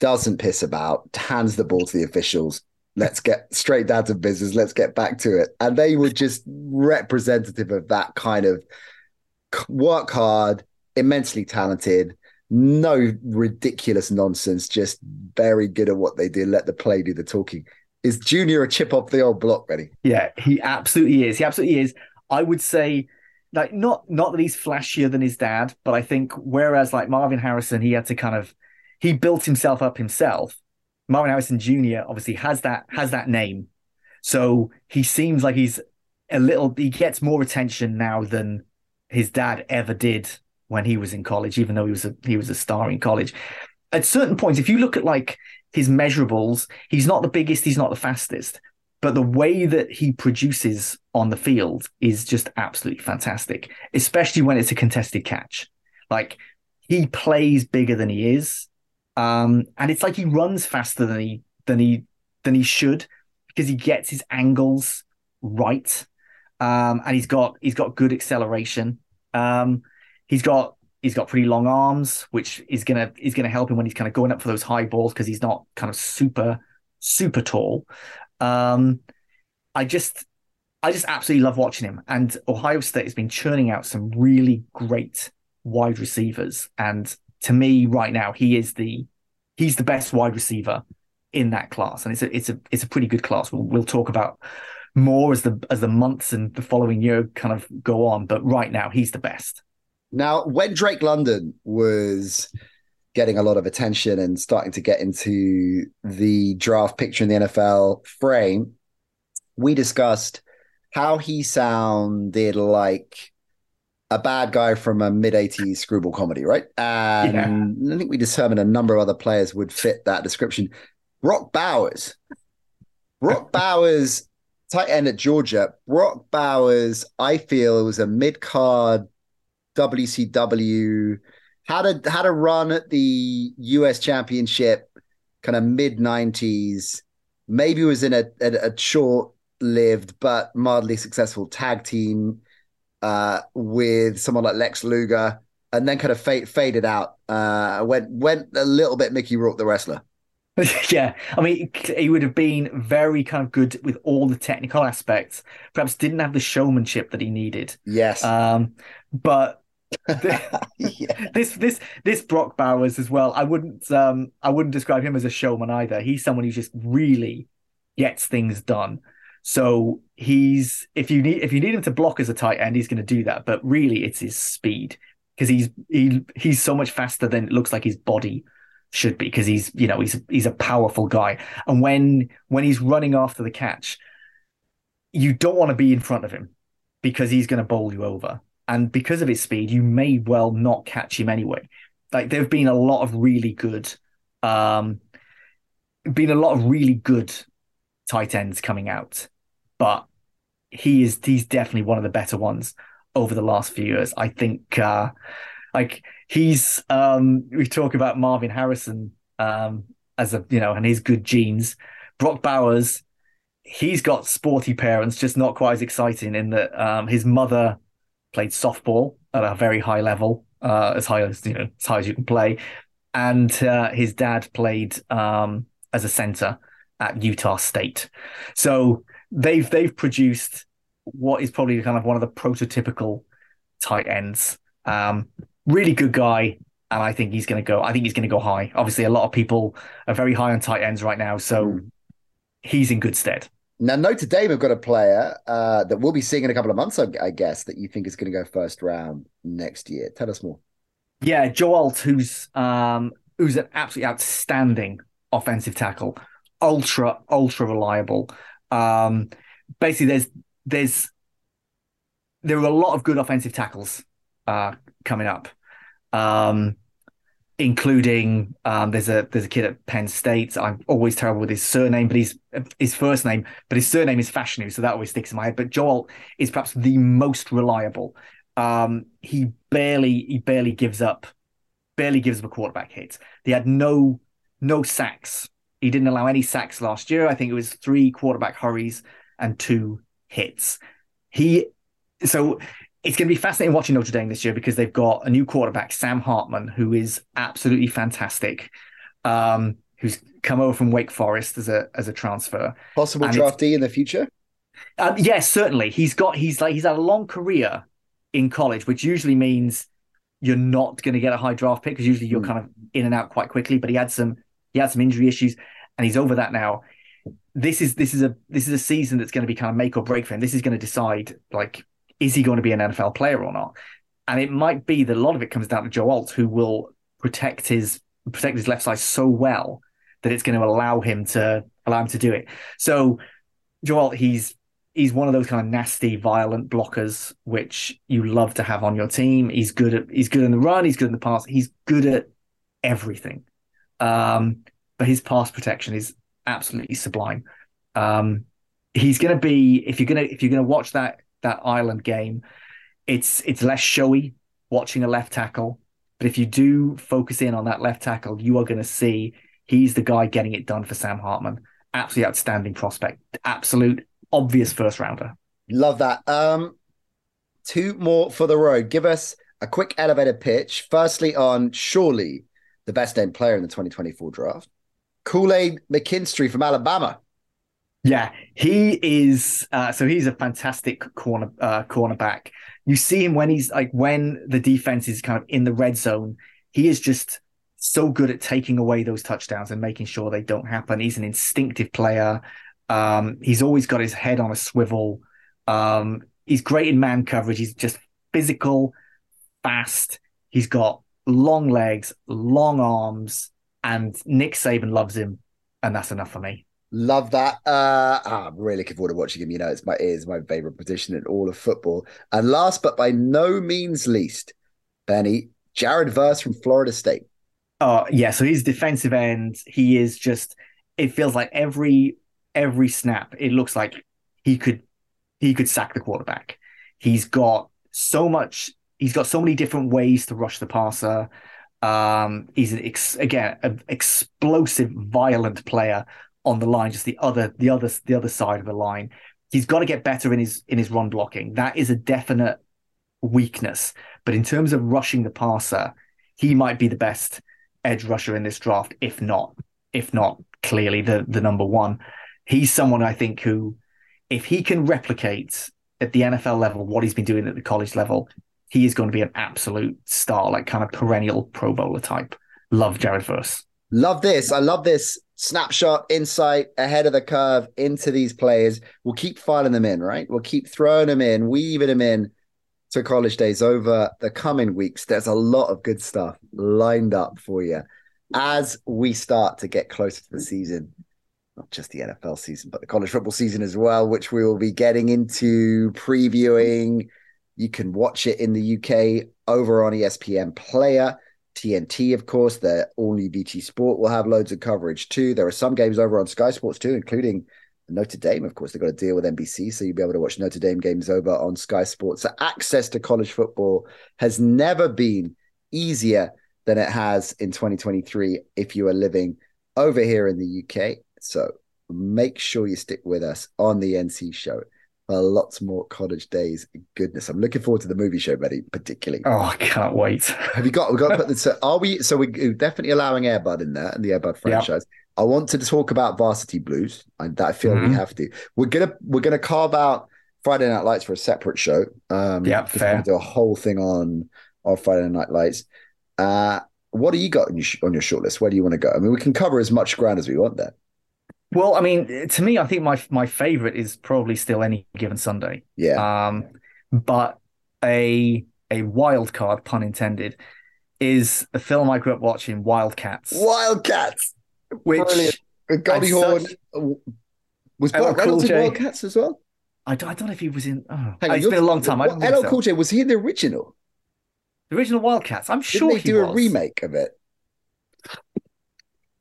doesn't piss about, hands the ball to the officials. Let's get straight down to business. Let's get back to it. And they were just representative of that kind of work hard, immensely talented, no ridiculous nonsense, just very good at what they do. Let the play do the talking. Is Junior a chip off the old block, Benny? Yeah, he absolutely is. He absolutely is. I would say, like, not not that he's flashier than his dad, but I think whereas like Marvin Harrison, he had to kind of he built himself up himself. Marvin Harrison Jr. obviously has that has that name, so he seems like he's a little. He gets more attention now than his dad ever did when he was in college, even though he was a he was a star in college. At certain points, if you look at like his measurables, he's not the biggest, he's not the fastest, but the way that he produces on the field is just absolutely fantastic, especially when it's a contested catch. Like he plays bigger than he is. Um, and it's like he runs faster than he than he than he should because he gets his angles right. Um, and he's got he's got good acceleration. Um, he's got he's got pretty long arms, which is gonna is gonna help him when he's kind of going up for those high balls because he's not kind of super super tall. Um, I just I just absolutely love watching him. And Ohio State has been churning out some really great wide receivers. And to me, right now, he is the he's the best wide receiver in that class. And it's a it's a it's a pretty good class. We'll we'll talk about more as the as the months and the following year kind of go on. But right now, he's the best. Now, when Drake London was getting a lot of attention and starting to get into the draft picture in the NFL frame, we discussed how he sounded like a bad guy from a mid 80s screwball comedy, right? And I think we determined a number of other players would fit that description. Brock Bowers. Brock Bowers, tight end at Georgia. Brock Bowers, I feel, was a mid card WCW, had a had a run at the US Championship, kind of mid '90s. Maybe was in a, a, a short-lived but mildly successful tag team uh, with someone like Lex Luger, and then kind of fade, faded out. Uh, went went a little bit Mickey Rourke the wrestler. yeah, I mean, he would have been very kind of good with all the technical aspects. Perhaps didn't have the showmanship that he needed. Yes, Um, but this this this Brock Bowers as well. I wouldn't um I wouldn't describe him as a showman either. He's someone who just really gets things done. So he's if you need if you need him to block as a tight end, he's going to do that. But really, it's his speed because he's he he's so much faster than it looks like his body should be because he's you know he's he's a powerful guy, and when when he's running after the catch, you don't want to be in front of him because he's going to bowl you over, and because of his speed, you may well not catch him anyway. Like there have been a lot of really good, um, been a lot of really good tight ends coming out, but he is he's definitely one of the better ones over the last few years. I think uh like he's um we talk about Marvin Harrison um as a you know and his good genes. Brock Bowers, he's got sporty parents, just not quite as exciting in that um his mother played softball at a very high level, uh as high as you know, as high as you can play. And uh, his dad played um as a center at Utah State. So they've they've produced what is probably kind of one of the prototypical tight ends. Um, really good guy, and I think he's going to go. I think he's going to go high. Obviously, a lot of people are very high on tight ends right now, so mm. he's in good stead. Now, Notre Dame have got a player uh, that we'll be seeing in a couple of months, I guess, that you think is going to go first round next year. Tell us more. Yeah, Joe Alt, who's um, who's an absolutely outstanding offensive tackle, ultra ultra reliable. Um, basically, there's there's there are a lot of good offensive tackles uh, coming up, um, including um, there's a there's a kid at Penn State. I'm always terrible with his surname, but his his first name, but his surname is Fashanu, so that always sticks in my head. But Joe Alt is perhaps the most reliable. Um, he barely he barely gives up, barely gives up a quarterback hit. He had no no sacks. He didn't allow any sacks last year. I think it was three quarterback hurries and two hits. He so it's going to be fascinating watching Notre Dame this year because they've got a new quarterback, Sam Hartman, who is absolutely fantastic. Um, who's come over from Wake Forest as a as a transfer. Possible and draftee in the future. Um, yes, certainly. He's got he's like he's had a long career in college, which usually means you're not going to get a high draft pick because usually you're mm. kind of in and out quite quickly. But he had some he had some injury issues, and he's over that now this is this is a this is a season that's going to be kind of make or break for him. This is going to decide like is he going to be an NFL player or not? And it might be that a lot of it comes down to Joe Alt, who will protect his protect his left side so well that it's going to allow him to allow him to do it. So Joe Alt, he's he's one of those kind of nasty, violent blockers which you love to have on your team. He's good at he's good in the run, he's good in the pass, he's good at everything. Um, but his pass protection is absolutely sublime. Um, he's going to be if you're going to if you're going to watch that that Ireland game, it's it's less showy watching a left tackle, but if you do focus in on that left tackle, you are going to see he's the guy getting it done for Sam Hartman. Absolutely outstanding prospect, absolute obvious first rounder. Love that. Um, two more for the road. Give us a quick elevator pitch. Firstly, on surely the best named player in the 2024 draft. Kool Aid McKinstry from Alabama. Yeah, he is. Uh, so he's a fantastic corner uh, cornerback. You see him when he's like when the defense is kind of in the red zone. He is just so good at taking away those touchdowns and making sure they don't happen. He's an instinctive player. Um, he's always got his head on a swivel. Um, he's great in man coverage. He's just physical, fast. He's got long legs, long arms and Nick Saban loves him, and that's enough for me. Love that. Uh, ah, I'm really looking forward to watching him. You know, it's my is my favorite position in all of football. And last but by no means least, Benny Jared Verse from Florida State. Oh yeah, so he's defensive end. He is just. It feels like every every snap, it looks like he could he could sack the quarterback. He's got so much. He's got so many different ways to rush the passer. Um, he's an ex- again an explosive, violent player on the line, just the other the other the other side of the line. He's got to get better in his in his run blocking. That is a definite weakness. But in terms of rushing the passer, he might be the best edge rusher in this draft, if not, if not clearly the the number one. He's someone I think who, if he can replicate at the NFL level what he's been doing at the college level, he is going to be an absolute star, like kind of perennial Pro Bowler type. Love Jared Verse. Love this. I love this snapshot, insight ahead of the curve into these players. We'll keep filing them in, right? We'll keep throwing them in, weaving them in to College Daze over the coming weeks. There's a lot of good stuff lined up for you. as we start to get closer to the season, not just the NFL season, but the college football season as well, which we will be getting into previewing. You can watch it in the UK over on ESPN Player. TNT, of course, the all new BT Sport will have loads of coverage too. There are some games over on Sky Sports too, including Notre Dame. Of course, they've got a deal with NBC, so you'll be able to watch Notre Dame games over on Sky Sports. So access to college football has never been easier than it has in 2023 if you are living over here in the UK. So make sure you stick with us on the NC show for lots more College Daze. Goodness, I'm looking forward to the movie show, Betty, particularly. Oh, I can't wait. Have you got? We've got to put this. Are we? So we're definitely allowing Airbud in there and the Airbud franchise. I want to talk about Varsity Blues. I, that I feel mm-hmm. we have to. We're gonna we're gonna carve out Friday Night Lights for a separate show. Um, yeah, fair. Do a whole thing on on Friday Night Lights. Uh, what do you got on your, on your shortlist? Where do you want to go? I mean, we can cover as much ground as we want there. Well, I mean, to me, I think my my favorite is probably still any given Sunday. Yeah. Um, but a a wild card, pun intended, is a film I grew up watching, Wildcats. Wildcats, which Brilliant. Goldie Hawn was Burt Reynolds in Wildcats as well. I don't, I don't know if he was in. Oh, it's been a long time. What, LL Cool J was he in the original? The original Wildcats. I'm sure Didn't they do was. a remake of it.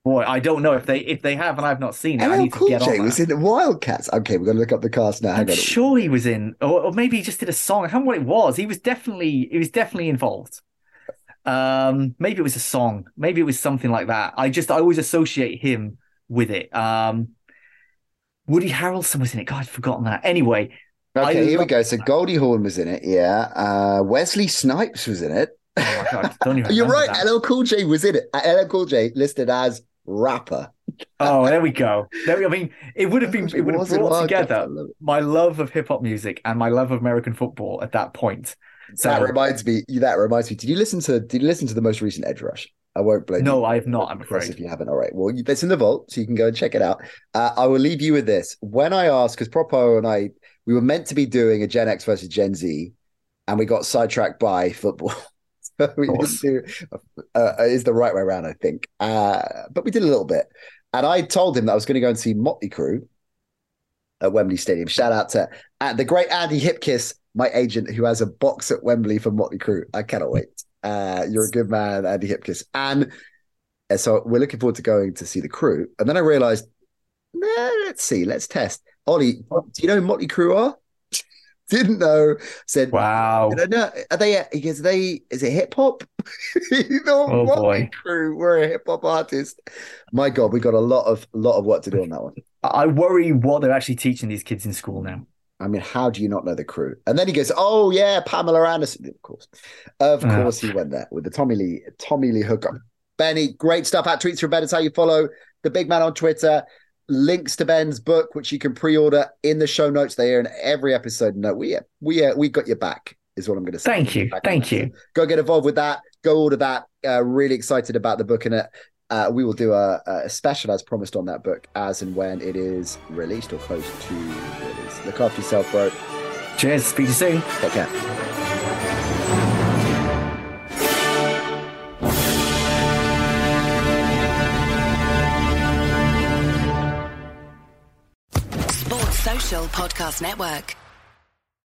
Boy, I don't know if they if they have and I've not seen it. LL I need cool to get J on was in Wildcats. Okay, we're gonna look up the cast now. Hang I'm on. sure he was in, or, or, maybe he just did a song. I don't know what it was. He was definitely he was definitely involved. Um, maybe it was a song. Maybe it was something like that. I just I always associate him with it. Um, Woody Harrelson was in it. God, I'd forgotten that. Anyway. Okay, I here we go. So Goldie Hawn was in it. Yeah. Uh, Wesley Snipes was in it. Oh God, You're right. LL Cool J was in it. LL Cool J listed as rapper. Oh, there we go. There we, I mean, it would have been it would have brought together my love of hip hop music and my love of American football at that point. So that reminds me. That reminds me. Did you listen to? Did you listen to the most recent Edge Rush? I won't blame no, you. No, I have not. I'm afraid. If you haven't, all right. Well, it's in the vault, so you can go and check it out. Uh, I will leave you with this. When I asked, because Propo and I, we were meant to be doing a Gen X versus Gen Z, and we got sidetracked by football. we didn't do uh, uh, is the right way around, I think. Uh, but we did a little bit, and I told him that I was going to go and see Motley Crue at Wembley Stadium. Shout out to uh, the great Andy Hipkiss, my agent, who has a box at Wembley for Motley Crue. I cannot wait. Uh, you're a good man, Andy Hipkiss, and uh, so we're looking forward to going to see the crew. And then I realized, nah, let's see, let's test. Ollie, do you know who Motley Crue are? Didn't know. Said, "Wow, know, are they? Because they is it hip hop? you know, oh boy, crew. We're a hip hop artist. My God, we got a lot of lot of work to do on that one. I worry what they're actually teaching these kids in school now. I mean, how do you not know the crew? And then he goes, "Oh yeah, Pamela Anderson." Of course, of uh. course, he went there with the Tommy Lee Tommy Lee hookup. Benny, great stuff. At tweets from Ben is how you follow the big man on Twitter links to Ben's book, which you can pre-order in the show notes. They are in every episode. No, we we uh, we got your back. Is what I'm going to say. Thank you, thank you. Go get involved with that. Go order that. Uh, really excited about the book and it. Uh, we will do a, a, special as promised on that book as and when it is released or close to release. Look after yourself, bro. Cheers. Speak to you soon. Take care. Podcast Network.